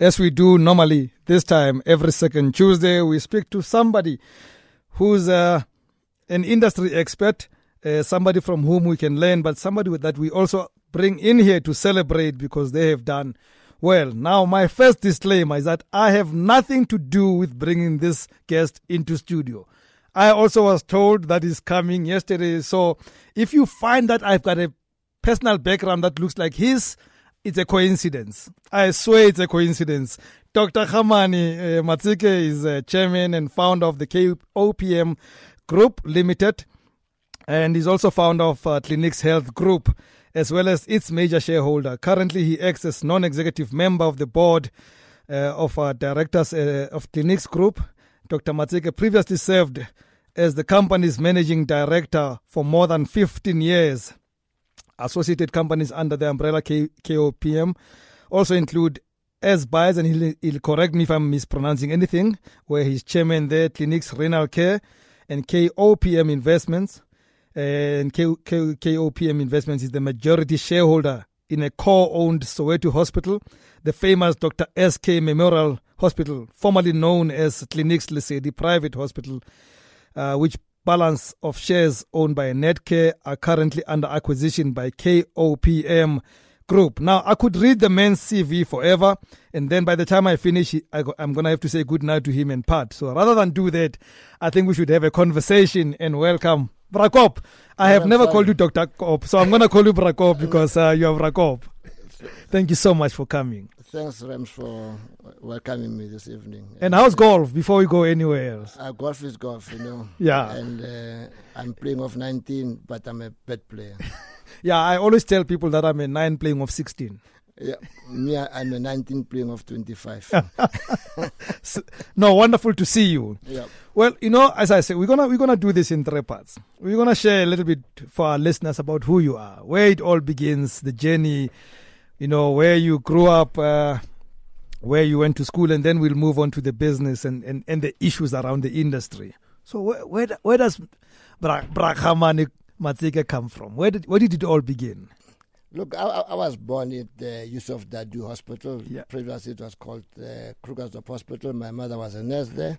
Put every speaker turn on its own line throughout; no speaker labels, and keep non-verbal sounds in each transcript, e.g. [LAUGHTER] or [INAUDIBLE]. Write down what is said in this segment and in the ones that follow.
as we do normally, this time every second Tuesday, we speak to somebody who's uh, an industry expert, uh, somebody from whom we can learn, but somebody that we also bring in here to celebrate because they have done well. Now, my first disclaimer is that I have nothing to do with bringing this guest into studio. I also was told that he's coming yesterday. So if you find that I've got a personal background that looks like his, it's a coincidence. I swear it's a coincidence. Dr. Khamane uh, Matseke is uh, chairman and founder of the KOPM Group Limited, and he's also founder of uh, Clinix Health Group, as well as its major shareholder. Currently, he acts as non-executive member of the board uh, of uh, directors uh, of Clinix Group. Dr. Matseke previously served as the company's managing director for more than 15 years. Associated companies under the umbrella K- KOPM also include as Bias, and he'll, he'll, correct me if I'm mispronouncing anything, where he's chairman there, Clinix Renal Care, and KOPM Investments. And K- K- KOPM Investments is the majority shareholder in a co-owned Soweto hospital, the famous Dr. S.K. Memorial Hospital, formerly known as Clinix Lesedi Private Hospital, uh, which balance of shares owned by Netcare are currently under acquisition by KOPM Group. Now, I could read the man's CV forever, and then by the time I finish, I am going to have to say good night to him and part. So rather than do that, I think we should have a conversation and welcome Brakop. I have never called you Dr. Kop, so I'm going to call you Brakop because uh, you are Brakop. Thank you so much for coming.
Thanks, Rams, for welcoming me this evening.
And how's golf before we go anywhere else?
Uh, golf is golf, you know. [LAUGHS]
Yeah.
And uh, I'm playing off 19, but I'm a bad player. [LAUGHS]
yeah, I always tell people that I'm a 9 playing off 16.
Yeah, me, I'm a 19 playing off 25. [LAUGHS]
no, wonderful to see you.
Yeah.
Well, you know, as I said, we're gonna we're gonna do this in three parts. We're gonna share a little bit for our listeners about who you are, where it all begins, the journey, you know, where you grew up, uh, where you went to school, and then we'll move on to the business and, and, and the issues around the industry. So where where, where does Bra- Khamane Matseke come from? Where did where did it all begin?
Look, I, I, was born at the Yusuf Dadoo Hospital.
Yeah.
Previously, it was called uh, Krugersdorp Hospital. My mother was a nurse there,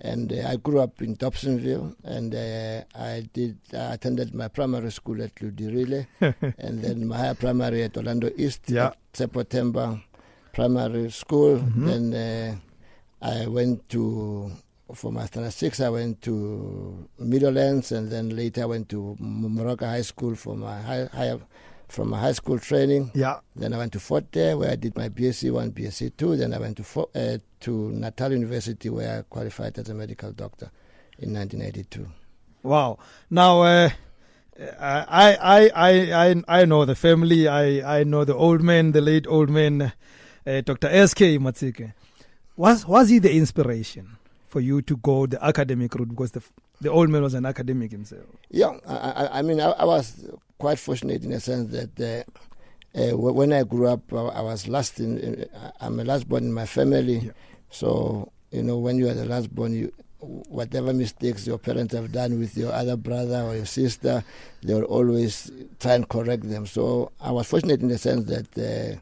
and uh, I grew up in Dobsonville. And uh, I did I attended my primary school at Ludirile, [LAUGHS] and then my higher primary at Orlando East.
Yeah.
At September Primary School.
Mhm.
Then uh, I went to for my standard six. I went to Middlelands, and then later I went to Morocco High School for my high, higher from my high school training.
Yeah.
Then I went to Fort Hare where I did my BSc one, BSc two. Then I went to Fo- uh, to Natal University where I qualified as a medical doctor in 1982.
Wow. Now, uh, I, I, I, I, I know the family. I, I know the old man, the late old man, uh, Dr. S.K. Matseke. Was, was he the inspiration for you to go the academic route? Because the, the old man was an academic himself.
Yeah, I, I, I mean, I, I was quite fortunate in a sense that uh, uh, when I grew up, I, I was last in, in. I'm a last born in my family,
Yeah.
so you know when you are the last born, you whatever mistakes your parents have done with your other brother or your sister, they will always try and correct them. So I was fortunate in the sense that uh,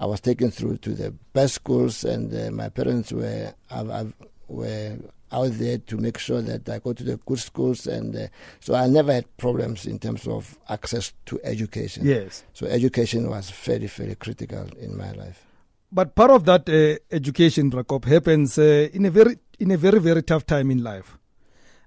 I was taken through to the best schools, and uh, my parents were I've, I've, were out there to make sure that I go to the good schools, and uh, so I never had problems in terms of access to education.
Yes.
So education was very, very critical in my life.
But part of that uh, education, Brakop, happens uh, in a very in a very very tough time in life.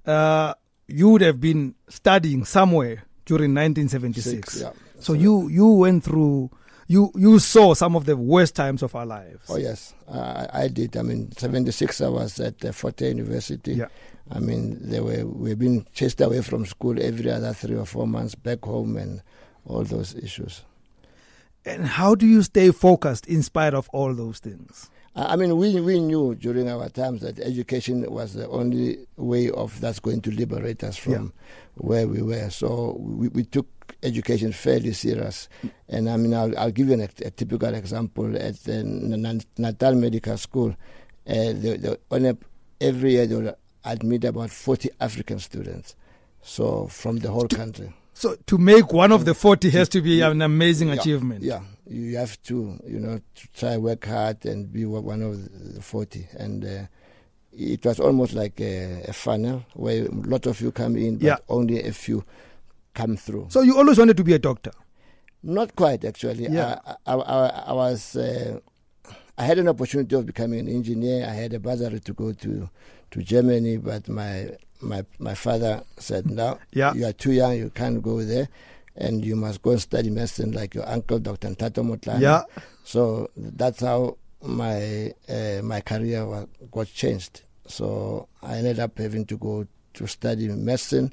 Uh, you would have been studying somewhere during 1976.
Six, yeah.
So you you went through you you saw some of the worst times of our lives.
Oh yes, I, I did. I mean, '76. I was at uh, Fort Hare University.
Yeah.
I mean, they were we've been chased away from school every other three or four months back home, and all those issues.
And how do you stay focused in spite of all those things?
I I mean, we we knew during our times that education was the only way of that's going to liberate us from
Yeah.
where we were. So we, we took education fairly serious. And I mean, I'll, I'll give you an, a typical example at the Natal Medical School. Uh, they, they, on a, every year they will admit about 40 African students. So from the whole country.
So to make one of the 40 has to be an amazing
Yeah,
achievement.
Yeah, you have to, you know, to try work hard and be one of the 40. And uh, it was almost like a, a, funnel where a lot of you come in, but
Yeah.
only a few come through.
So you always wanted to be a doctor.
Not quite, actually.
Yeah.
I, I, I, I was. Uh, I had an opportunity of becoming an engineer. I had a bursary to go to, to Germany, but my my my father said, "No,
Yeah.
you are too young. You can't go there, and you must go and study medicine like your uncle, Dr. Ntato Motlana."
Yeah.
So that's how my uh, my career was, got changed. So I ended up having to go to study medicine,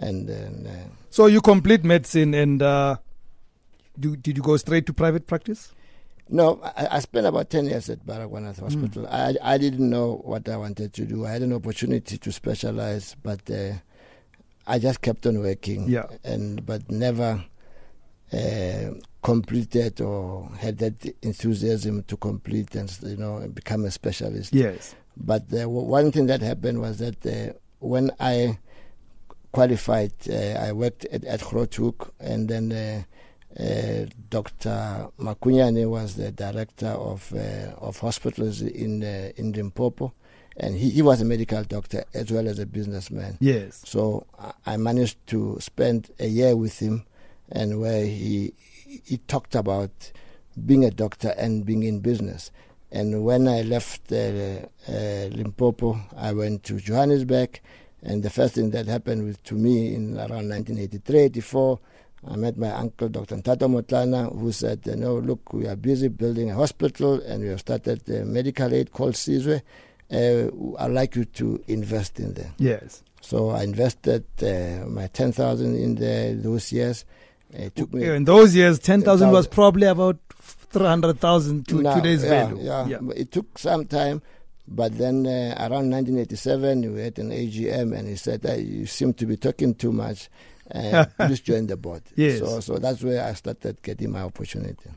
and then. Uh,
So you complete medicine and uh, do, did you go straight to private practice?
No, I, I spent about 10 years at Baragwanath Hospital. I, I didn't know what I wanted to do. I had an opportunity to specialize, but uh, I just kept on working.
Yeah.
And But never uh, completed or had that enthusiasm to complete and, you know, become a specialist.
Yes.
But uh, one thing that happened was that uh, when I qualified, uh, I worked at, at Groothoek, and then uh, uh, Dr. Makunyane was the director of uh, of hospitals in in Limpopo, and he, he was a medical doctor as well as a businessman.
Yes.
So I- I managed to spend a year with him, and where he he talked about being a doctor and being in business. And when I left uh, uh, Limpopo, I went to Johannesburg, and the first thing that happened with, to me in around 1983, 84, I met my uncle, Dr. Ntato Motlana, who said, you know, look, we are busy building a hospital, and we have started a medical aid called Sizwe. Uh, I'd like you to invest in there.
Yes.
So I invested uh, my 10,000 in there those years. It took me
In those years, 10,000 was probably about 300,000 to
Now,
today's
yeah,
value.
Yeah, But It took some time, but then uh, around 1987, we had an AGM, and he said, "Hey, "You seem to be talking too much. Uh, [LAUGHS] please join the board."
Yes.
So, so that's where I started getting my opportunity.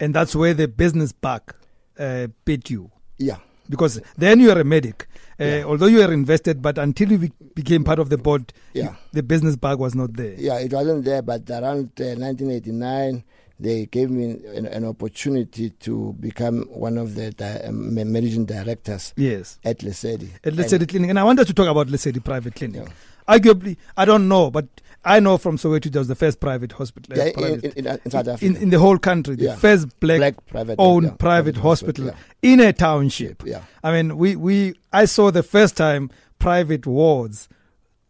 And that's where the business bug uh, bit you.
Yeah,
Because then you are a medic. Uh,
Yeah.
Although you were invested, but until you became part of the board,
yeah,
the business bug was not there.
yeah. It wasn't there, but around uh, 1989. They gave me an, an opportunity to become one of the di- um, managing directors
Yes.
at Lesedi.
At Lesedi Clinic. And I wanted to talk about Lesedi Private Clinic.
Yeah.
Arguably, I don't know, but I know from Soweto it was the first private hospital. uh,
Yeah, in,
private-
in, in, in South Africa.
in, in the whole country, the
Yeah.
first black,
Black private
owned
yeah,
private, hospital,
yeah.
in a township.
Yeah.
I mean, we, we I saw the first time private wards.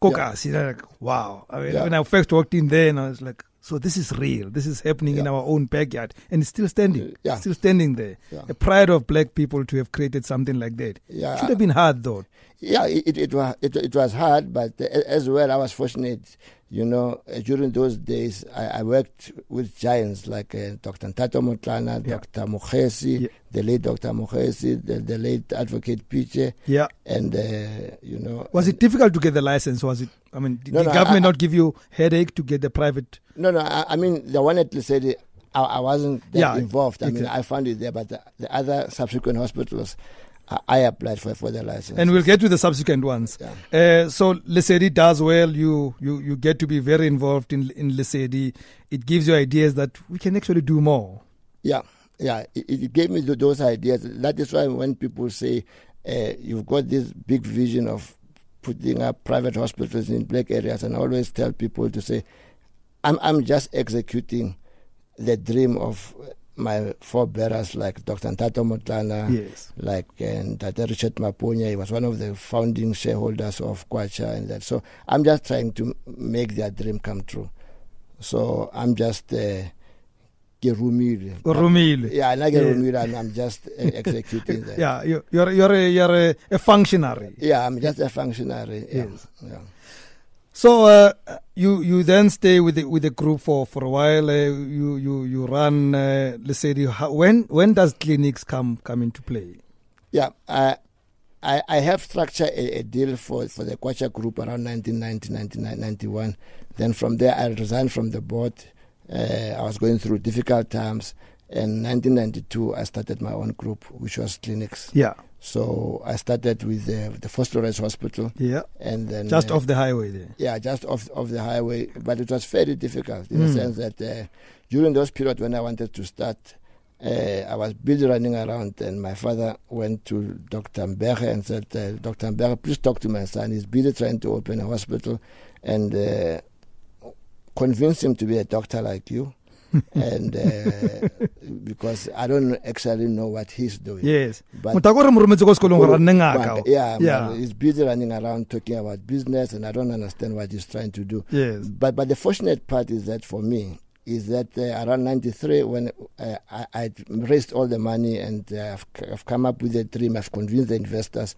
Kokas, you know, like wow. I mean, when I first walked in there, and I was like, so this is real. This is happening in our own backyard, and it's still standing.
Uh, yeah.
still standing there.
Yeah.
A pride of black people to have created something like that.
Yeah.
Should have been hard though.
Yeah, it, it, it was it, it was hard, but as well, I was fortunate. You know, uh, during those days, I, I worked with giants like uh, Dr. Ntato Motlana,
Yeah.
Dr. Mukhesi,
Yeah.
the late Dr. Mukhesi, the, the late Advocate Piche,
Yeah.
and uh, you know.
Was it difficult to get the license? Was it? I mean, did
No,
the
no,
government
I-
not give you headache to get the private?
No, no. I, I mean, the one at Lesedi, I, I wasn't that
Yeah,
involved. I mean,
exactly.
I found it there, but the, the other subsequent hospitals, I, applied for for the license.
And we'll get to the subsequent ones.
Yeah.
Uh, so Lesedi does well. You, you you get to be very involved in in Lesedi. It gives you ideas that we can actually do more.
Yeah, yeah. It, it gave me th- those ideas. That is why when people say uh, you've got this big vision of putting up private hospitals in black areas, and I always tell people to say, I'm I'm just executing the dream of my forebearers like Dr. Ntato Motlana,
Yes.
like and Dr. Richard Maponya. He was one of the founding shareholders of Kwacha and that. So I'm just trying to make their dream come true. So I'm just uh, Gerumile.
Rumile.
Yeah, like
Yes.
Gerumile, and I'm just uh, [LAUGHS] executing that.
Yeah, you, you're you're a, you're a, a functionary.
Yeah, I'm just a functionary. Yeah. Yeah.
So uh, you you then stay with the, with the group for, for a while. Uh, you you you run. Uh, let's say the, how, when when does Clinix come come into play?
Yeah, I, I, I have structured a, a deal for, for the Kwacha group around 1990, 1991. Then from there, I resigned from the board. Uh, I was going through difficult times. In 1992, I started my own group, which was Clinix.
Yeah.
So I started with the, the Vosloorus Hospital.
Yeah.
And then
just
uh,
off the highway there.
Yeah, just off off the highway. But it was very difficult in
Mm.
the sense that uh, during those periods when I wanted to start, uh, I was busy running around, and my father went to Dr. Mbege and said, uh, "Dr. Mbege, please talk to my son. He's busy trying to open a hospital, and uh, convince him to be a doctor like you." And uh, because I don't actually know what he's doing.
Yes.
But
motho a ko re mo rometse ko sekolong gore nne ngaka
but, yeah,
Yeah.
he's busy running around talking about business, and I don't understand what he's trying to do.
Yes.
But but the fortunate part is that for me is that uh, around '93 when uh, I I raised all the money and uh, I've, I've come up with a dream, I've convinced the investors.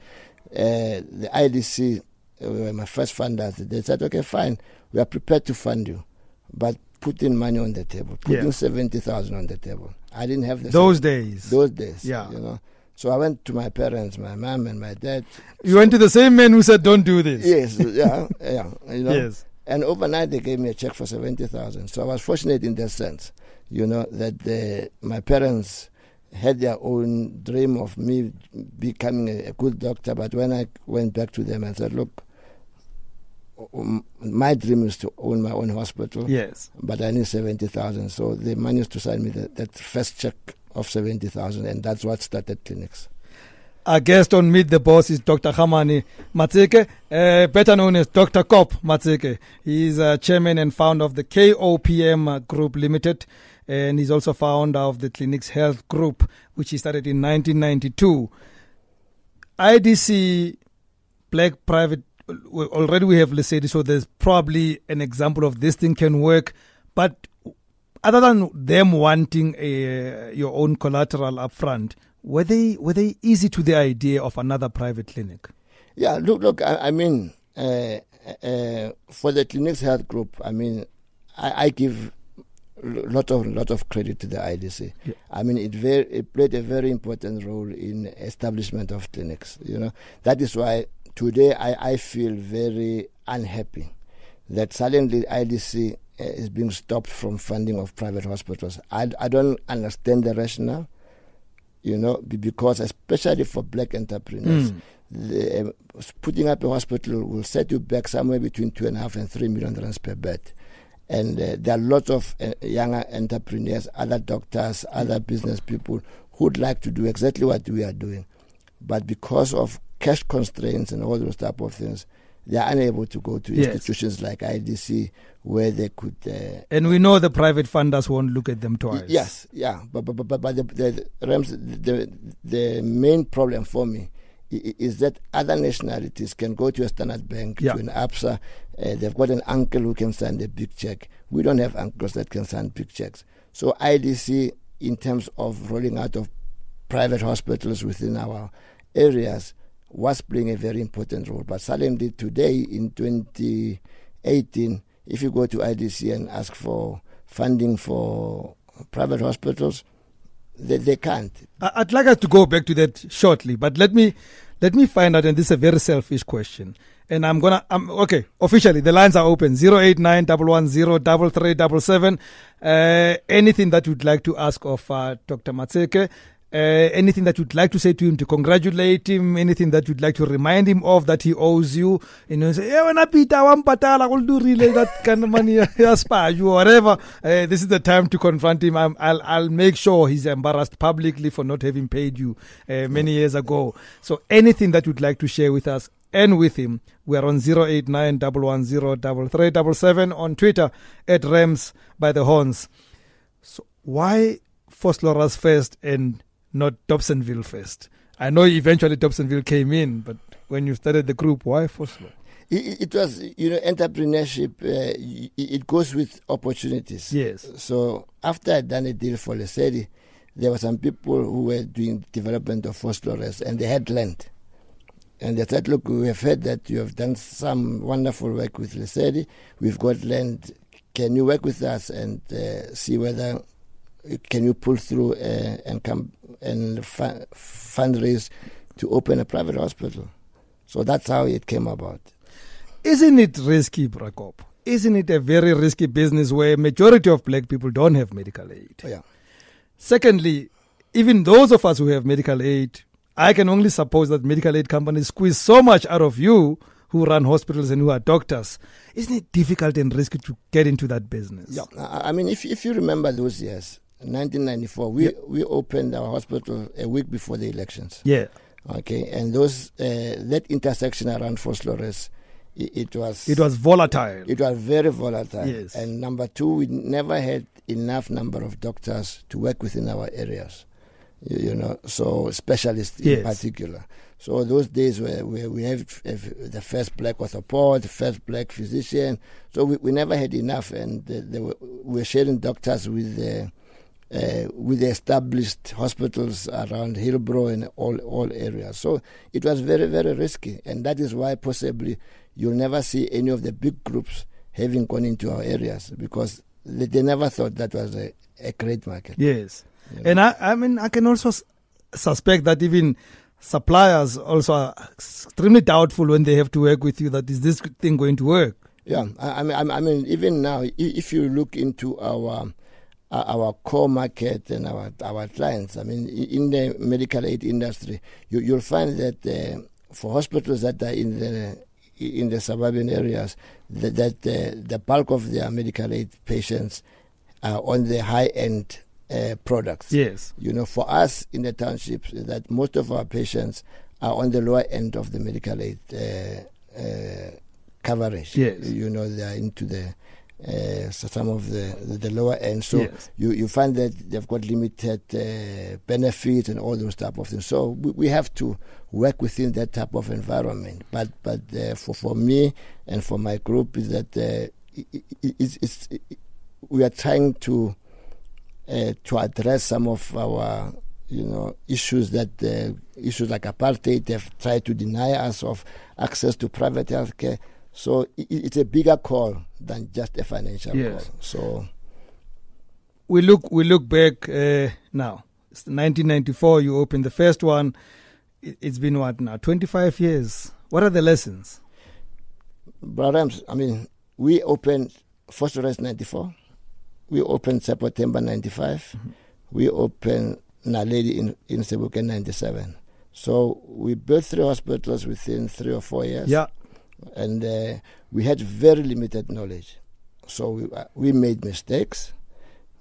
Uh, the IDC uh, were my first funders. They said, "Okay, fine, we are prepared to fund you, but putting money on the table, putting
Yeah.
seventy thousand on the table." I didn't have the
Those days.
those days.
Yeah.
you know. So I went to my parents, my mom and my dad.
You went to the same man who said, don't do this.
Yes, yeah, yeah. You know,
Yes.
and overnight they gave me a check for seventy thousand. So I was fortunate in that sense, you know, that the, my parents had their own dream of me becoming a, a good doctor. But when I went back to them and said, "Look, my dream is to own my own hospital,
Yes.
but I need seventy thousand. So they managed to sign me that, that first check of seventy thousand, and that's what started Clinix.
Our guest on Meet the Boss is Dr. Khamane Matseke, uh, better known as Dr. Kop Matseke. He is uh, chairman and founder of the KOPM Group Limited, and he's also founder of the Clinix Health Group, which he started in 1992. IDC Black Private, already we have Lesedi, so there's probably an example of this thing can work, but other than them wanting a, your own collateral up front, were they were they easy to the idea of another private clinic?
Yeah, look, look. I, I mean, uh, uh, for the Clinix health group, I mean, I, I give lot of lot of credit to the IDC.
Yeah.
I mean, it very it played a very important role in establishment of Clinix. You know, that is why today I, I feel very unhappy that suddenly IDC uh, is being stopped from funding of private hospitals. I, I don't understand the rationale. You know, because especially for black entrepreneurs,
Mm.
the, um, putting up a hospital will set you back somewhere between two and a half and three million rands per bed. And uh, there are a lot of uh, younger entrepreneurs, other doctors, other business people who'd like to do exactly what we are doing. But because of cash constraints and all those type of things, they are unable to go to
Yes.
institutions like IDC where they could uh,
And we know the private funders won't look at them twice.
Yes, yeah, but but but, but the, the the the main problem for me is that other nationalities can go to a Standard Bank,
Yeah.
to an ABSA. Uh, they've got an uncle who can sign a big check. We don't have uncles that can sign big checks. So IDC, in terms of rolling out of private hospitals within our areas, was playing a very important role. But Salem did today, in 2018, if you go to IDC and ask for funding for private hospitals, they, they can't.
I'd like us to go back to that shortly, but let me let me find out. And this is a very selfish question, and I'm gonna. I'm okay. Officially, the lines are open. Zero eight nine double one zero double three double seven. Uh, anything that you'd like to ask of uh, Dr. Matseke. Uh, anything that you'd like to say to him to congratulate him, anything that you'd like to remind him of that he owes you, you know, say, yeah, when I Peter, wampatala, will do relay that kind of money, [LAUGHS] you whatever. Uh, this is the time to confront him. I'm, I'll, I'll make sure he's embarrassed publicly for not having paid you uh, many years ago. So anything that you'd like to share with us and with him, we are on 089 110 on Twitter at Rams by the Horns. So why Vosloorus first and not Dobsonville first? I know eventually Dobsonville came in, but when you started the group, why Vosloo?
It, it was, you know, entrepreneurship, uh, it goes with opportunities.
Yes.
So after I'd done a deal for Lesedi, there were some people who were doing development of Vosloorus and they had land. And they said, look, we have heard that you have done some wonderful work with Lesedi. We've got land. Can you work with us and uh, see whether can you pull through uh, and come and fu- fundraise to open a private hospital? So that's how it came about.
Isn't it risky, Brakop? Isn't it a very risky business where majority of black people don't have medical aid?
Yeah.
Secondly, even those of us who have medical aid I can only suppose that medical aid companies squeeze so much out of you who run hospitals and who are doctors. Isn't it difficult and risky to get into that business?
Yeah, I mean, if if you remember those years, 1994, we we opened our hospital a week before the elections.
Yeah.
Okay, and those uh, that intersection around Vosloorus, it, it was
It was volatile.
it was very volatile.
Yes.
And number two, we never had enough number of doctors to work within our areas. You, you know, so specialists in particular. So those days where, where we have, have the first black orthopod, the first black physician. So we, we never had enough, and uh, were, we were sharing doctors with the uh, with established hospitals around Hillbrow and all all areas. So it was very very risky, and that is why possibly you'll never see any of the big groups having gone into our areas because they, they never thought that was a, a great market.
Yes.
you know.
And I, I mean, I can also s- suspect that even suppliers also are extremely doubtful when they have to work with you that is this thing going to work?
Yeah, I, I mean, I mean, even now, if you look into our our core market and our our clients, I mean, in the medical aid industry, you, you'll find that uh, for hospitals that are in the in the suburban areas, that, that uh, the bulk of their medical aid patients are on the high end uh, products.
Yes.
You know, for us in the townships, that most of our patients are on the lower end of the medical aid uh, uh, coverage.
Yes.
You know, they are into the uh, so some of the, the lower end. So
Yes.
you you find that they've got limited uh, benefits and all those type of things. So we, we have to work within that type of environment. But but uh, for for me and for my group is that uh, it, it, it's, it's we are trying to uh, to address some of our you know issues that uh, issues like apartheid have tried to deny us of access to private healthcare. So i i- it's a bigger call than just a financial
Yes.
call. So
We look we look back uh, now. It's 1994. You opened the first one. It- It's been what now? 25 years. What are the lessons?
Brahms, I mean, we opened first rest 94. We opened September 95. We opened Naledi in, in Sebuke 97. So we built three hospitals within three or four years.
Yeah.
And uh, we had very limited knowledge. So we, uh, we made mistakes.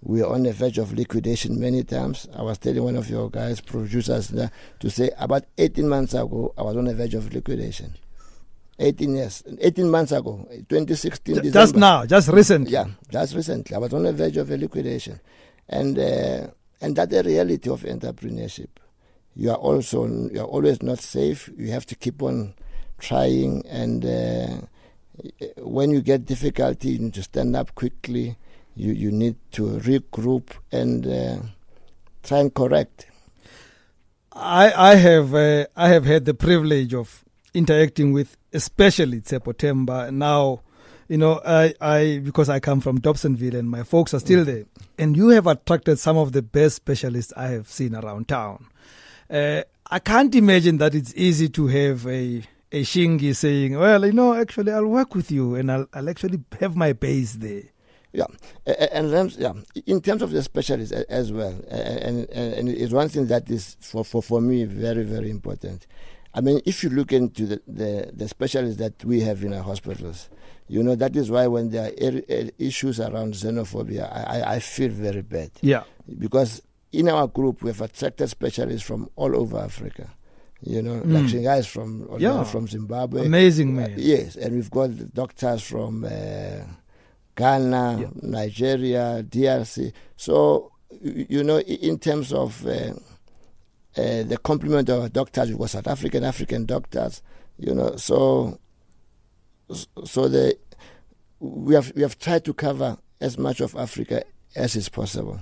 We were on the verge of liquidation many times. I was telling one of your guys, producers, there, to say about 18 months ago, I was on the verge of liquidation. 18 years, 18 months ago, 2016.
Ju-
December.
Just now, just recently.
Yeah, just recently. I was on the verge of a liquidation. And, uh, and that's the reality of entrepreneurship. You are also, you are always not safe. You have to keep on trying. And uh, when you get difficulty, you need to stand up quickly. You, you need to regroup and uh, try and correct.
I I have uh, I have had the privilege of interacting with especially Tshepo Themba now you know I I because I come from Dobsonville and my folks are still there and you have attracted some of the best specialists I have seen around town uh, I can't imagine that it's easy to have a shingi saying well you know actually I'll work with you and I'll, I'll actually have my base there
Yeah, A- a- and yeah, in terms of the specialists as well, and, and and it's one thing that is for, for, for me very very important. I mean, if you look into the, the, the specialists that we have in our hospitals, you know that is why when there are er- er- issues around xenophobia, I, I, I feel very bad
yeah
because in our group we have attracted specialists from all over Africa. You know, like
Mm.
guys from
Yeah.
from Zimbabwe,
amazing
uh,
man
yes, and we've got doctors from uh, Ghana,
Yeah.
Nigeria, DRC. So, you know, in terms of uh, uh, the complement of doctors, we've got South African, African doctors, you know, so so the we have we have tried to cover as much of Africa as is possible.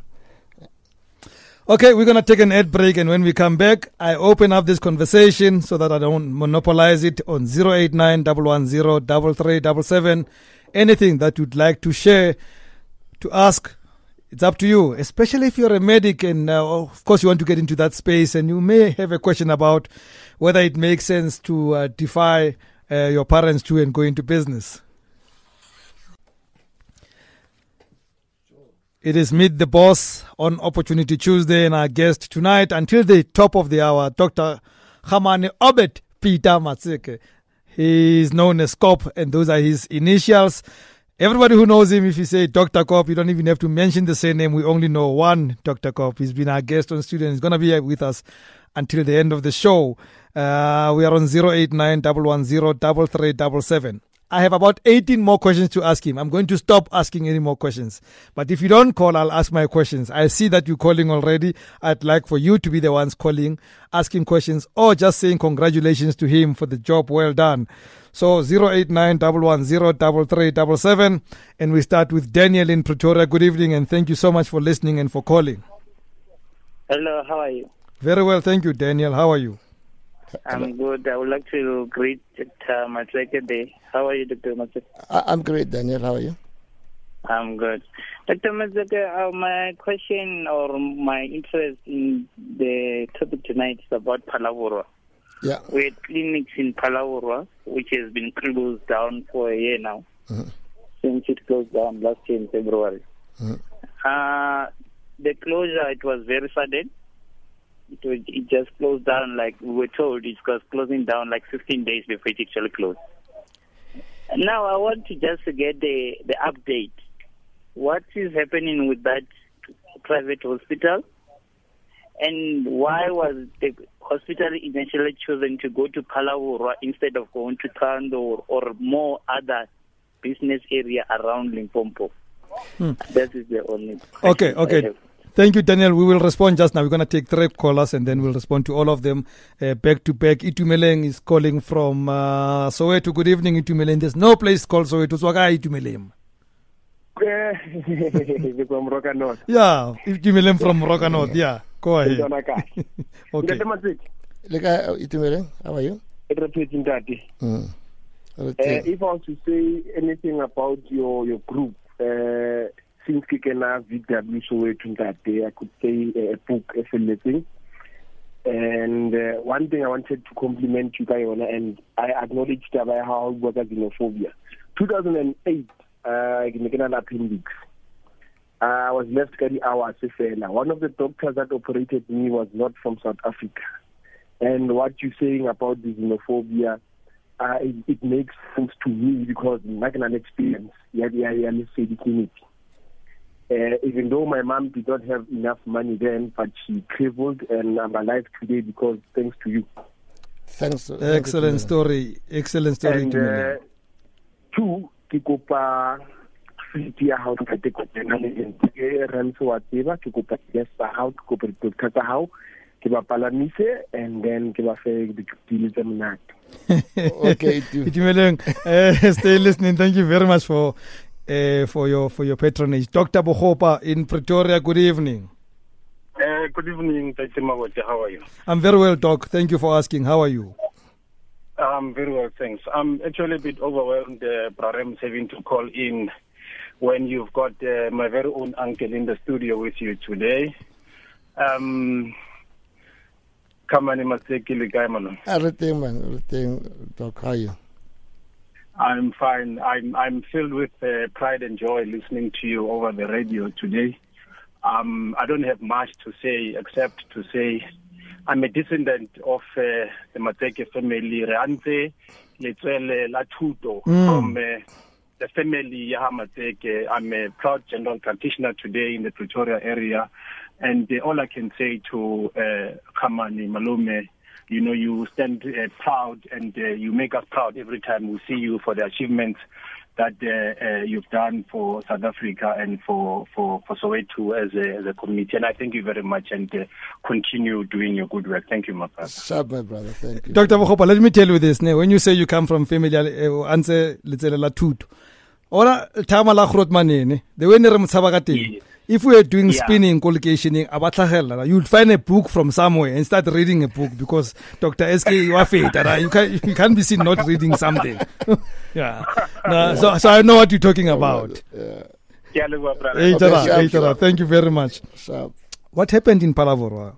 Okay, we're going to take an ad break, and when we come back, I open up this conversation so that I don't monopolize it on 089 110 3377. Anything that you'd like to share, to ask, it's up to you, especially if you're a medic and, uh, of course, you want to get into that space and you may have a question about whether it makes sense to uh, defy uh, your parents to and go into business. It is Meet the Boss on Opportunity Tuesday, and our guest tonight until the top of the hour, Dr. Khamane Obed Peter Matseke. He is known as Kop, and those are his initials. Everybody who knows him, if you say Dr. Kop, you don't even have to mention the same name. We only know one Dr. Kop. He's been our guest on Student. he's going to be with us until the end of the show. Uh, we are on 089 110 I have about 18 more questions to ask him. I'm going to stop asking any more questions. But if you don't call, I'll ask my questions. I see that you're calling already. I'd like for you to be the ones calling, asking questions, or just saying congratulations to him for the job well done. So 089 And we start with Daniel in Pretoria. Good evening and thank you so much for listening and for calling.
Hello, how are you?
Very well, thank you, Daniel. How are you?
I'm good. I would like to greet Dr. Matseke Day. How are you, Dr. Matseke?
I'm great, Daniel. How are you?
I'm good. Dr. Matseke, uh, my question or my interest in the topic tonight is about Phalaborwa.
Yeah.
We had Clinix in Phalaborwa, which has been closed down for a year now,
Mhm.
since it closed down last year in February.
Mhm.
Uh, the closure, it was very sudden. It, was, it just closed down like we were told it was closing down like 15 days before it actually closed. Now I want to just get the, the update. What is happening with that private hospital? And why was the hospital initially chosen to go to Phalaborwa instead of going to Kando or, or more other business area around Limpopo? That is the only
Hmm. Okay, okay.
Have.
Thank you, Daniel. We will respond just now. We're going to take three callers and then we'll respond to all of them uh, back to back. Itumeleng is calling from uh, Soweto. Good evening, Itumeleng. There's no place called Soweto. Swaka Itumeleng. [LAUGHS]
from Rockanout.
Yeah, Itumeleng from Rockanout. Yeah, go ahead.
Ntwana kahle. [LAUGHS]
Okay.
Ntate Matseke,
Look, uh, Itumele, how are you?
e re phetse ntate.
Mm.
Uh,
Okay.
if I was to say anything about your your group, uh, since ke kena VW Soweto ntate, I could say uh, a book e felletseng. And uh, one thing I wanted to compliment you ka yona and I acknowledge taba ya how bua ka xenophobia. 2008, uh, ke ne ke na le. I was left ka di-hours. One of the doctors that operated me was not from South Africa. And what you're saying about the xenophobia, uh, it, it makes sense to me because I an experience. Yeah, yeah, yeah, let's say the clinic. Uh, even though my mom did not have enough money then, but she traveled and I'm alive today because thanks to you.
Thanks. thank
Excellent story. Excellent story,
and
Itumeleng.
uh, two, ke kopa fiti ya hao ka te kopena le ente ke rentse wa tseba ke kopa yes tsa hao ke kopa ditoka tsa hao ke ba palamise and then ke ba fe dile tse monate [LAUGHS]
Okay, Itu.
Itumeleng, uh, stay listening. Thank you very much for uh, for your for your patronage. Dr. Bohopa in Pretoria. Good evening.
Uh, good evening, Tate Mabote. How are you?
I'm very well, Doc. Thank you for asking. How are you?
I'm very well, thanks. I'm actually a bit overwhelmed, uh, Brarem, having to call in when you've got uh, my very own uncle in the studio with you today. Um, Khamane Matseke Ligaimano.
Ah, re teng, man. Re teng, Doc. How are you?
I'm fine. I'm I'm filled with uh, pride and joy listening to you over the radio today. Um, I don't have much to say except to say I'm a descendant of uh, the Mateke family, Reante Letswele Latuto,
Mm.
from uh, the family Yaha Mateke. I'm a proud general practitioner today in the Pretoria area. And uh, all I can say to uh, Khamane Malume, you know, you stand uh, proud and uh, you make us proud every time we see you for the achievements that uh, uh, you've done for South Africa and for, for, for Soweto as a, as a community. And I thank you very much and uh, continue doing your good work. Thank you, my brother.
Sharp, my brother. Thank you.
Dr. Bohopa, let me tell you this. ne, When you say you come from family, uh, anse letsele la thuto. Ora thama la grot manene. The way ne re motshaba ka teng.
Yeah.
If we are doing
Yeah.
spinning collocationing, abatlhagella, you'll find a book from somewhere and start reading a book because Dr. SK, you are fate, right? You can you can't be seen not reading something. [LAUGHS] yeah. Nah, so so I know what you're talking about.
Yeah,
Ke a leboha, brother.
Hey, Tara,
sharp, sharp.
Thank you very much.
sharp.
What happened in Phalaborwa?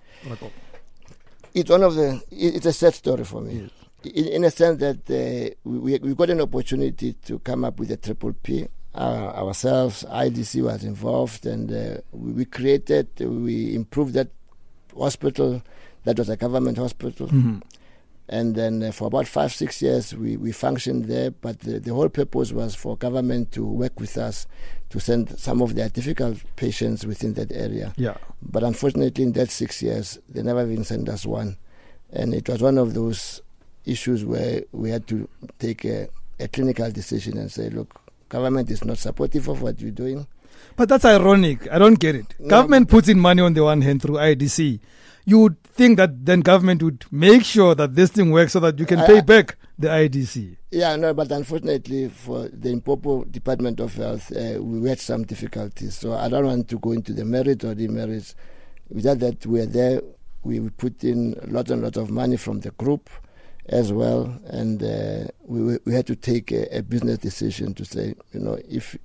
It's one of the. It's a sad story for me. In, in a sense that uh, we we got an opportunity to come up with a triple P. Uh, ourselves, IDC was involved, and uh, we, we created, we improved that hospital. That was a government hospital.
Mhm.
And then uh, for about five, six years, we, we functioned there. But the, the whole purpose was for government to work with us to send some of their difficult patients within that area.
Yeah.
But unfortunately, in that six years, they never even sent us one. And it was one of those issues where we had to take a, a clinical decision and say, look, government is not supportive of what you're doing.
But that's ironic. I don't get it.
No,
government puts in money on the one hand through IDC. You would think that then government would make sure that this thing works so that you can
I-
pay back the IDC.
Yeah, no, but unfortunately for the Limpopo Department of Health, uh, we had some difficulties. So I don't want to go into the merit or demerits. Without that, we're there. We we put in a lot and lot of money from the group as well, and uh, we we had to take a, a business decision to say, you know, if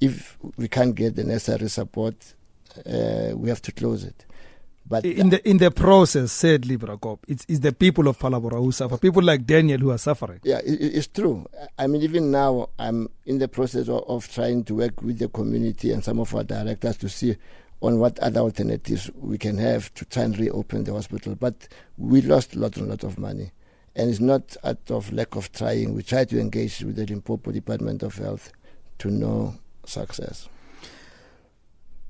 if we can't get the necessary support, uh, we have to close it. But
In the in the process, said Libra Corp, it's, it's the people of Phalaborwa who suffer. People like Daniel who are suffering.
Yeah, it- it's true. I mean, even now, I'm in the process of, of trying to work with the community and some of our directors to see on what other alternatives we can have to try and reopen the hospital. But we lost a lot and lot of money. And it's not out of lack of trying. We try to engage with the Limpopo Department of Health to no success.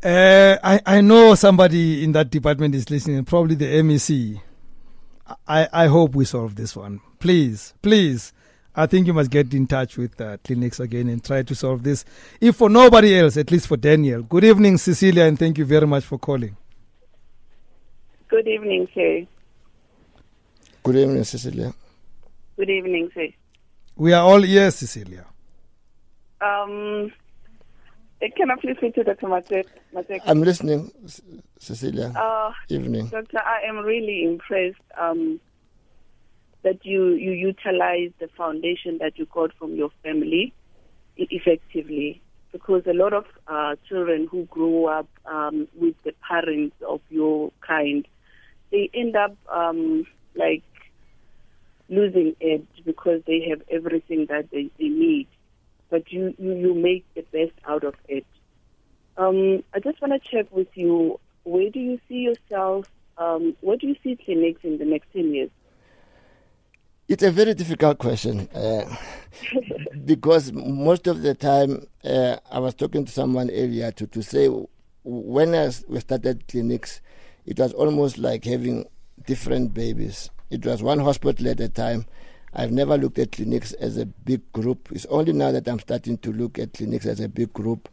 Uh, I, I know somebody in that department is listening, probably the MEC. I, I hope we solve this one. Please, please. I think you must get in touch with uh, Clinix again and try to solve this. If for nobody else, at least for Daniel. Good evening, Cecilia, and thank you very much for calling.
Good evening, sir.
Good evening, Cecilia.
Good evening, sir.
We are all here, Cecilia.
Um, eh, can I please speak to Dr. Matek? Matek?
I'm listening, C- Cecilia.
Uh,
Evening.
Doctor, I am really impressed um, that you, you utilize the foundation that you got from your family effectively. Because a lot of uh, children who grow up um, with the parents of your kind, they end up um, like losing it because they have everything that they, they need. But you, you, you make the best out of it. Um, I just want to check with you. Where do you see yourself? Um, where do you see Clinix in the next ten years?
It's a very difficult question uh, [LAUGHS] because most of the time uh, I was talking to someone earlier to, to say when I we started Clinix, it was almost like having different babies. It was one hospital at a time. I've never looked at Clinix as a big group. It's only now that I'm starting to look at Clinix as a big group.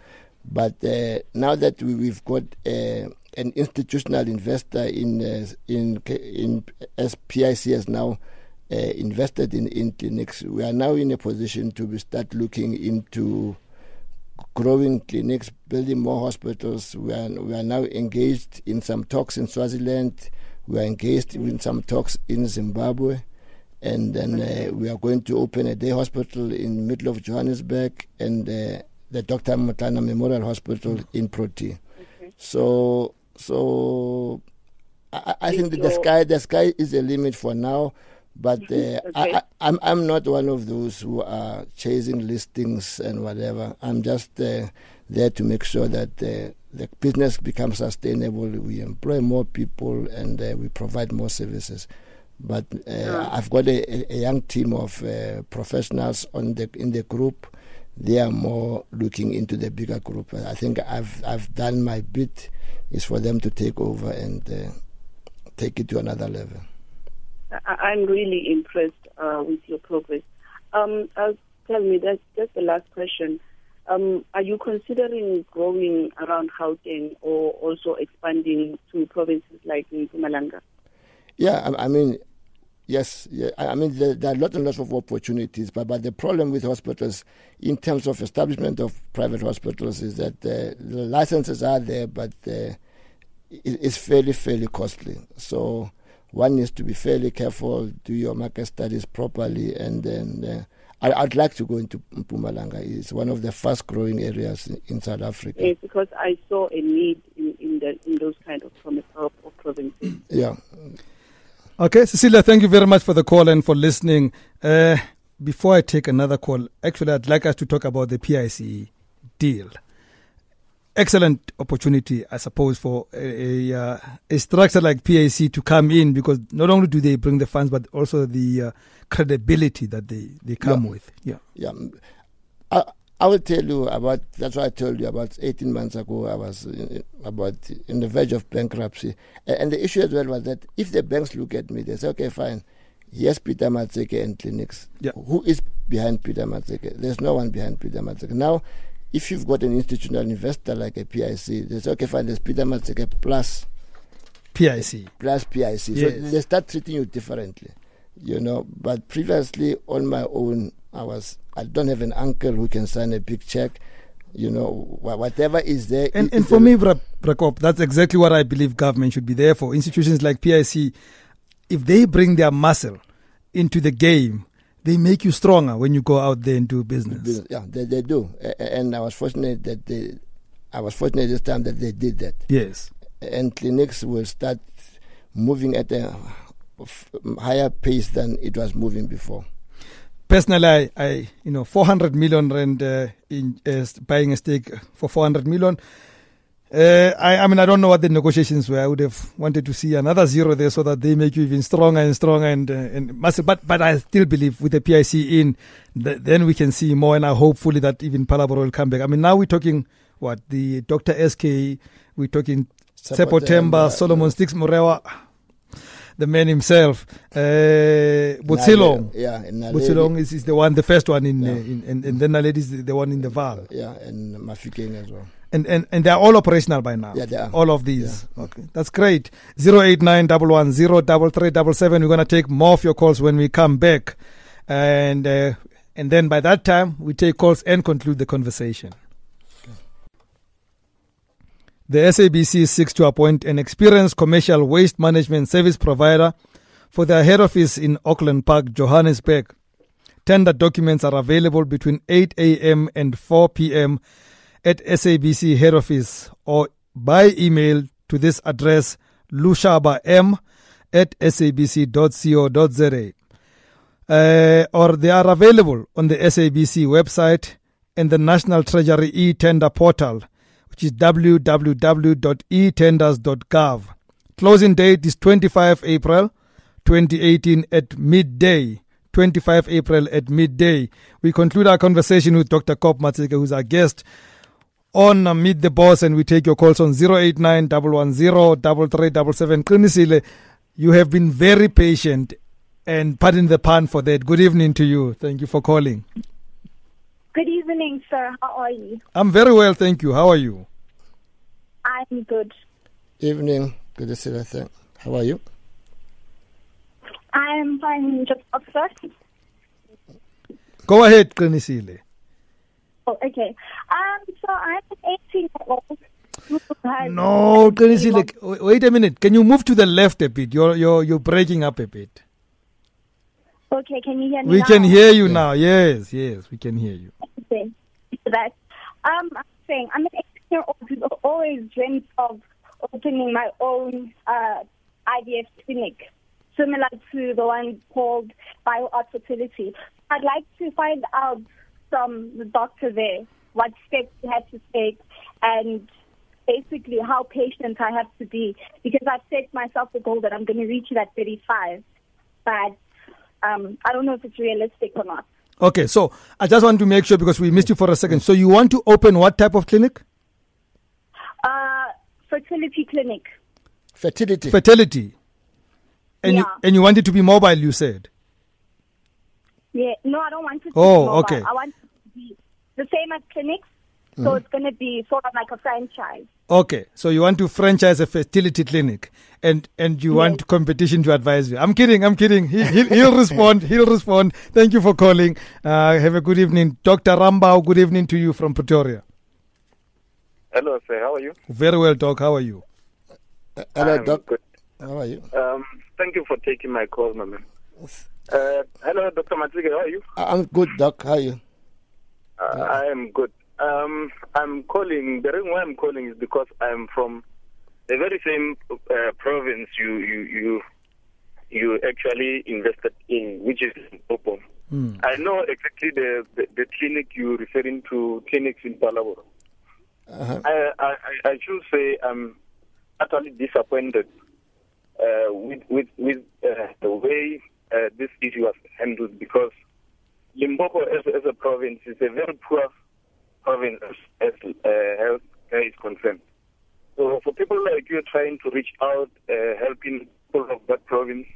But uh, now that we, we've got uh, an institutional investor in uh, in in as PIC has now uh, invested in, in Clinix, we are now in a position to start looking into growing Clinix, building more hospitals. We are we are now engaged in some talks in Swaziland. We are engaged in some talks in Zimbabwe, and then uh, we are going to open a day hospital in middle of Johannesburg and uh, the Dr. Mutana Memorial Hospital in Proti. So so I, I think that the sky the sky is a limit for now. But uh, I,
Okay.
I, I'm I'm not one of those who are chasing listings and whatever. I'm just uh, there to make sure that uh, the business becomes sustainable. We employ more people and uh, we provide more services. But uh, I've got a, a- young team of uh, professionals on the in the group. They are more looking into the bigger group. I think I've I've done my bit. Is for them to take over and uh, take it to another level.
I'm really impressed uh, with your progress. Um, tell me, that's just the last question. Um, are you considering growing around Gauteng or also expanding to provinces like Mpumalanga?
Yeah, I, I mean, yes, yeah, I mean there, there are lots and lots of opportunities, but but the problem with hospitals, in terms of establishment of private hospitals, is that uh, the licenses are there, but it, it's fairly fairly costly. So one needs to be fairly careful, do your market studies properly, and then. Uh, I, I'd like to go into Mpumalanga. It's one of the fast growing areas in, in South Africa.
Yes, because I saw a need in, in, the, in those kind of, promi- of, of provinces.
Yeah.
Okay, Cecilia, thank you very much for the call and for listening. Uh, before I take another call, actually, I'd like us to talk about the PIC deal. Excellent opportunity, I suppose, for a, a, uh, a, structure like PIC to come in because not only do they bring the funds, but also the uh, credibility that they, they come
yeah.
with. Yeah.
Yeah. I, I will tell you about, that's why I told you about 18 months ago, I was in, about in the verge of bankruptcy. And the issue as well was that if the banks look at me, they say, okay, fine, yes, Peter Matseke and Clinix.
Yeah.
Who is behind Peter Matseke? There's no one behind Peter Matseke. Now, if you've got an institutional investor like a PIC, they say, okay, fine, there's Peter Matseke plus
PIC.
Plus PIC. Yes. So they start treating you differently, you know. But previously, on my own, I was, I don't have an uncle who can sign a big check. You know, whatever is there.
And,
is
and for me, Prakop, that's exactly what I believe government should be there for. Institutions like PIC, if they bring their muscle into the game, they make you stronger when you go out there and do business.
Yeah, they, they do. And I was fortunate that they, I was fortunate this time that they did that.
Yes.
And Clinix will start moving at a higher pace than it was moving before.
Personally, I, I you know, 400 million rand uh, in uh, buying a stake for 400 million. Uh, I, I, mean, I don't know what the negotiations were. I would have wanted to see another zero there so that they make you even stronger and stronger and uh, and massive. But but I still believe with the PIC in, th- then we can see more. And I hopefully that even Phalaborwa will come back. I mean, now we're talking what the Doctor SK, we're talking Tshepo Themba, Solomon Stix Morewa, the man himself, uh, Botshelong.
Yeah,
Botshelong is, is the one, the first one in, yeah. uh, in and, and then Naledi is the one in the Vaal.
Yeah, and Mafikeng as well.
And, and and they're all operational by now.
Yeah, they are.
All of these. Yeah. Okay, that's great. Zero eight nine double one zero double three double seven. We're gonna take more of your calls when we come back, and uh, and then by that time we take calls and conclude the conversation. The SABC seeks to appoint an experienced commercial waste management service provider for their head office in Auckland Park, Johannesburg. Tender documents are available between 8 a.m. and 4 p.m. at SABC head office or by email to this address lushabam at sabc.co.za. Uh, or they are available on the SABC website and the National Treasury e-tender portal which is www.etenders.gov. Closing date is 25 April 2018 at midday. 25 April at midday. We conclude our conversation with Dr. Kop Matseke, who's our guest on Meet the Boss, and we take your calls on 089 110 You have been very patient, and pardon the pun for that. Good evening to you. Thank you for calling.
Good evening, sir. How are you?
I'm very well, thank you. How are you?
I'm good.
Evening. Good to see you. How are you?
I'm fine. Just up first.
Go ahead, Qinisile.
Oh, okay. Um, so I'm 18 year old.
No, Qinisile, wait a minute. Can you move to the left a bit? You're you're you're breaking up a bit.
Okay, can you hear me?
We
now?
can hear you now. Yes, yes, we can hear you.
Okay. That. Um, I'm saying I'm an 18 year old who always dreamt of opening my own uh, IVF clinic, similar to the one called BioArt Fertility. I'd like to find out from the doctor there what steps you have to take and basically how patient I have to be because I've set myself the goal that I'm going to reach it at 35, but um, I don't know if it's realistic or not.
Okay, so I just want to make sure because we missed you for a second. So you want to open what type of clinic?
Uh, fertility clinic.
Fertility.
Fertility. And
Yeah.
you and you want it to be mobile, you said.
Yeah, no, I don't want it to
Oh,
be mobile.
okay.
I want it to be the same as Clinix,
Mm-hmm.
so it's going to be sort of like a franchise.
Okay, so you want to franchise a fertility clinic, and and you want competition to advise you. I'm kidding. I'm kidding. He, he'll, he'll [LAUGHS] respond. He'll respond. Thank you for calling. Uh, have a good evening, Doctor Rambao. Good evening to you from Pretoria.
Hello, sir. How are you?
Very well, Doc. How are you?
Uh, hello,
I'm
Doc.
Good.
How are you?
Um, thank you for taking my call, my man. Uh, hello, Dr. Matseke. How are you?
I'm good, Doc. How are you?
Uh, I am good. Um, I'm calling. The reason why I'm calling is because I'm from the very same uh, province you you you you actually invested in, which is Popo.
Hmm.
I know exactly the, the the clinic you're referring to, Clinix in Phalaborwa.
Uh-huh.
I, I, I should say I'm utterly disappointed uh, with with with uh, the way uh, this issue was handled because Limpopo as, as a province is a very poor province as, uh, healthcare is concerned. So for people like you trying to reach out, uh, helping people of that province,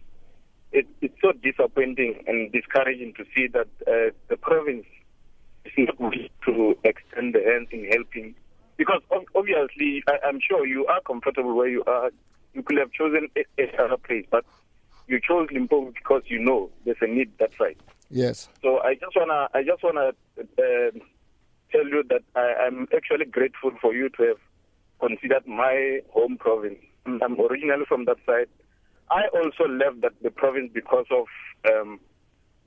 it, it's so disappointing and discouraging to see that uh, the province is not willing to extend the hands in helping. Because obviously, I, I'm sure you are comfortable where you are. You could have chosen a, other place, but you chose Limpopo because you know there's a need That's side.
Yes.
So I just wanna, I just wanna uh, tell you that I, I'm actually grateful for you to have considered my home province. I'm originally from that side. I also left that the province because of um,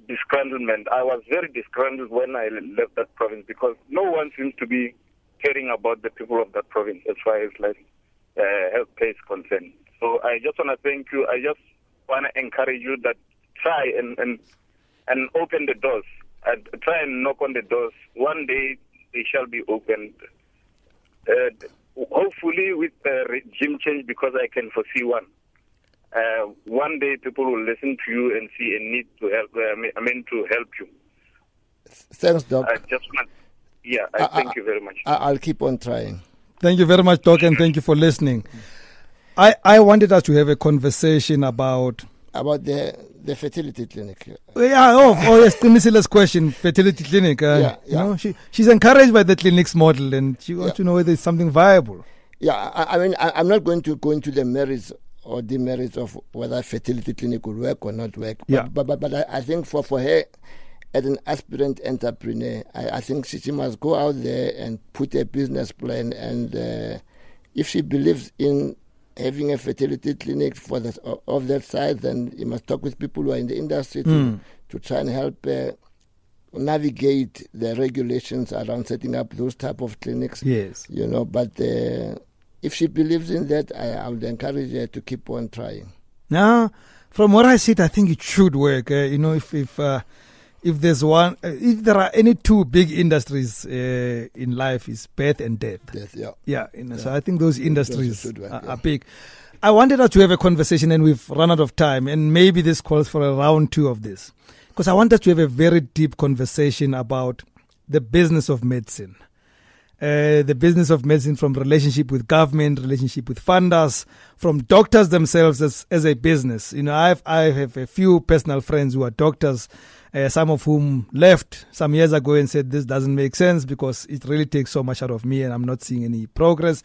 disgruntlement. I was very disgruntled when I left that province because no one seems to be caring about the people of that province as far as like uh, healthcare is concerned. So I just want to thank you. I just want to encourage you that try and and and open the doors. And try and knock on the doors. One day they shall be opened. Uh, hopefully with the regime change because I can foresee one. Uh, one day people will listen to you and see a need to help. Uh, I mean- I mean to help you.
Thanks, Doc.
I just want. Yeah, I
I-
thank
I-
you very much.
I, I'll keep on trying.
Thank you very much, Doc, and thank you for listening. I, I wanted us to have a conversation about
About the, the fertility clinic.
yeah oh, oh yes Qinisile's question fertility clinic uh,
Yeah,
you
yeah.
know she she's encouraged by the Clinix model and she wants
Yeah.
to know whether it's something viable
Yeah, I, I mean, I, I'm not going to go into the merits or demerits of whether fertility clinic will work or not work. But,
Yeah.
but, but, but I, I think for, for her, as an aspirant entrepreneur, I, I think she, she must go out there and put a business plan. And uh, if she believes in having a fertility clinic for that of- that size, then you must talk with people who are in the industry to,
Hmm.
to try and help. Uh, navigate the regulations around setting up those type of clinics
yes
you know but uh, if she believes in that I, I would encourage her to keep on trying
now from what I see I think it should work uh, you know if if uh, if there's one if there are any two big industries uh, in life is birth and death
yes yeah
Yeah, you know, so I think those industries are,
yeah.
are big. I wanted us to have a conversation, and we've run out of time, and maybe this calls for a round two of this, because I want us to have a very deep conversation about the business of medicine, uh, the business of medicine from relationship with government, relationship with funders, from doctors themselves as as a business. You know, I've I have a few personal friends who are doctors. Uh, some of whom left some years ago and said this doesn't make sense because it really takes so much out of me and I'm not seeing any progress.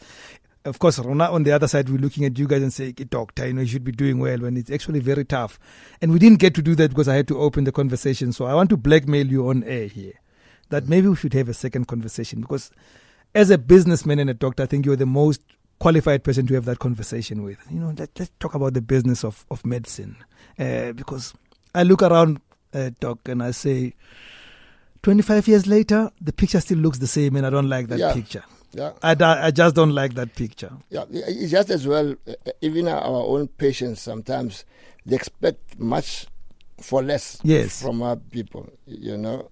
Of course, Rona, on the other side, we're looking at you guys and saying, doctor, you know, you should be doing well when it's actually very tough. And we didn't get to do that because I had to open the conversation. So I want to blackmail you on air here that maybe we should have a second conversation because as a businessman and a doctor, I think you're the most qualified person to have that conversation with. You know, let, let's talk about the business of, of medicine. Uh, because I look around, uh, doc, and I say, 25 years later, the picture still looks the same, and I don't like that
Yeah.
picture.
yeah
I, I just don't like that picture.
yeah it's just as well even our own patients sometimes they expect much for less
Yes.
from our people you know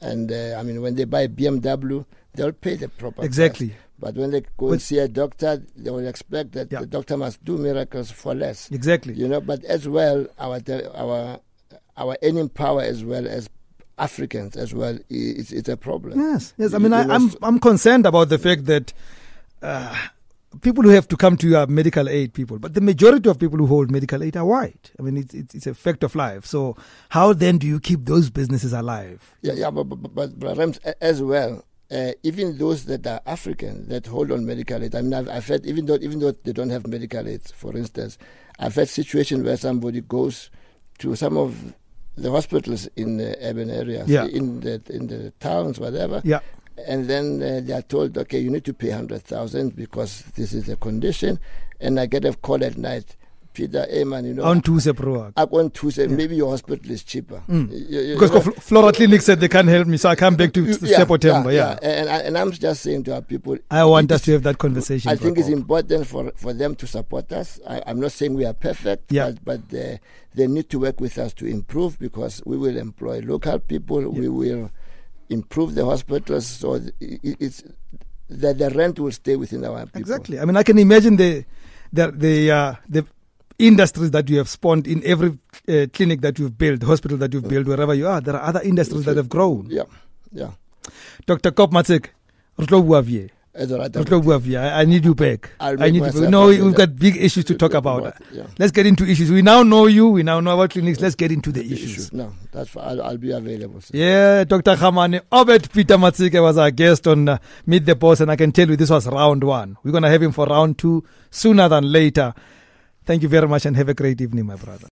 and uh, i mean when they buy bmw they'll pay the proper price.
Exactly.
but when they go
But-
and see a doctor they will expect that
Yeah.
the doctor must do miracles for less
Exactly.
you know but as well our our our earning power as well as africans as well it's, it's a problem
Yes, yes. I mean, I,
know,
I'm I'm concerned about the fact that uh, people who have to come to you are medical aid people, but the majority of people who hold medical aid are white. I mean, it's it's, it's a fact of life. So how then do you keep those businesses alive?
Yeah, yeah, but, but, but, but Rams, as well, uh, even those that are African that hold on medical aid. I mean, I've, I've had even though even though they don't have medical aid, for instance, I've had situations where somebody goes to some of the hospitals in the urban areas,
Yeah.
in the in the towns, whatever,
Yeah,
and then uh, they are told, okay, you need to pay hundred thousand because this is a condition, and I get a call at night, Peter, hey man, you know,
on to Zeproag.
I want to say maybe your hospital is cheaper
Mm.
You- you- you
Because
know?
Fl- Flora Clinic said they can't help me, so I come back to
Yeah,
September. Yeah,
And, and, and I'm just saying to our people,
I want us to have that conversation.
I think it's important for, for them to support us. I, I'm not saying we are perfect,
Yeah.
but, but uh, they need to work with us to improve because we will employ local people. We will improve the hospitals. So it- it's that the rent will stay within our people.
Exactly. I mean, I can imagine the the the uh, the industries that you have spawned in every uh, clinic that you've built, hospital that you've built, wherever you are. There are other industries that have grown.
Yeah, yeah.
Dr. Kop Matseke, re tlo.
That's all right.
Re tlo bua vie. I need you back.
I'll
I need you back. No, we've got big issues to talk about.
Yeah.
Let's get into issues. We now know you. We now know about Clinix. Let's get into the issues.
Issues. No, that's fine. I'll, I'll be available. sir.
Yeah, Dr. Khamane. Obed Peter Matseke was our guest on uh, Meet the Boss, and I can tell you this was round one. We're going to have him for round two sooner than later. Thank you very much and have a great evening, my brother.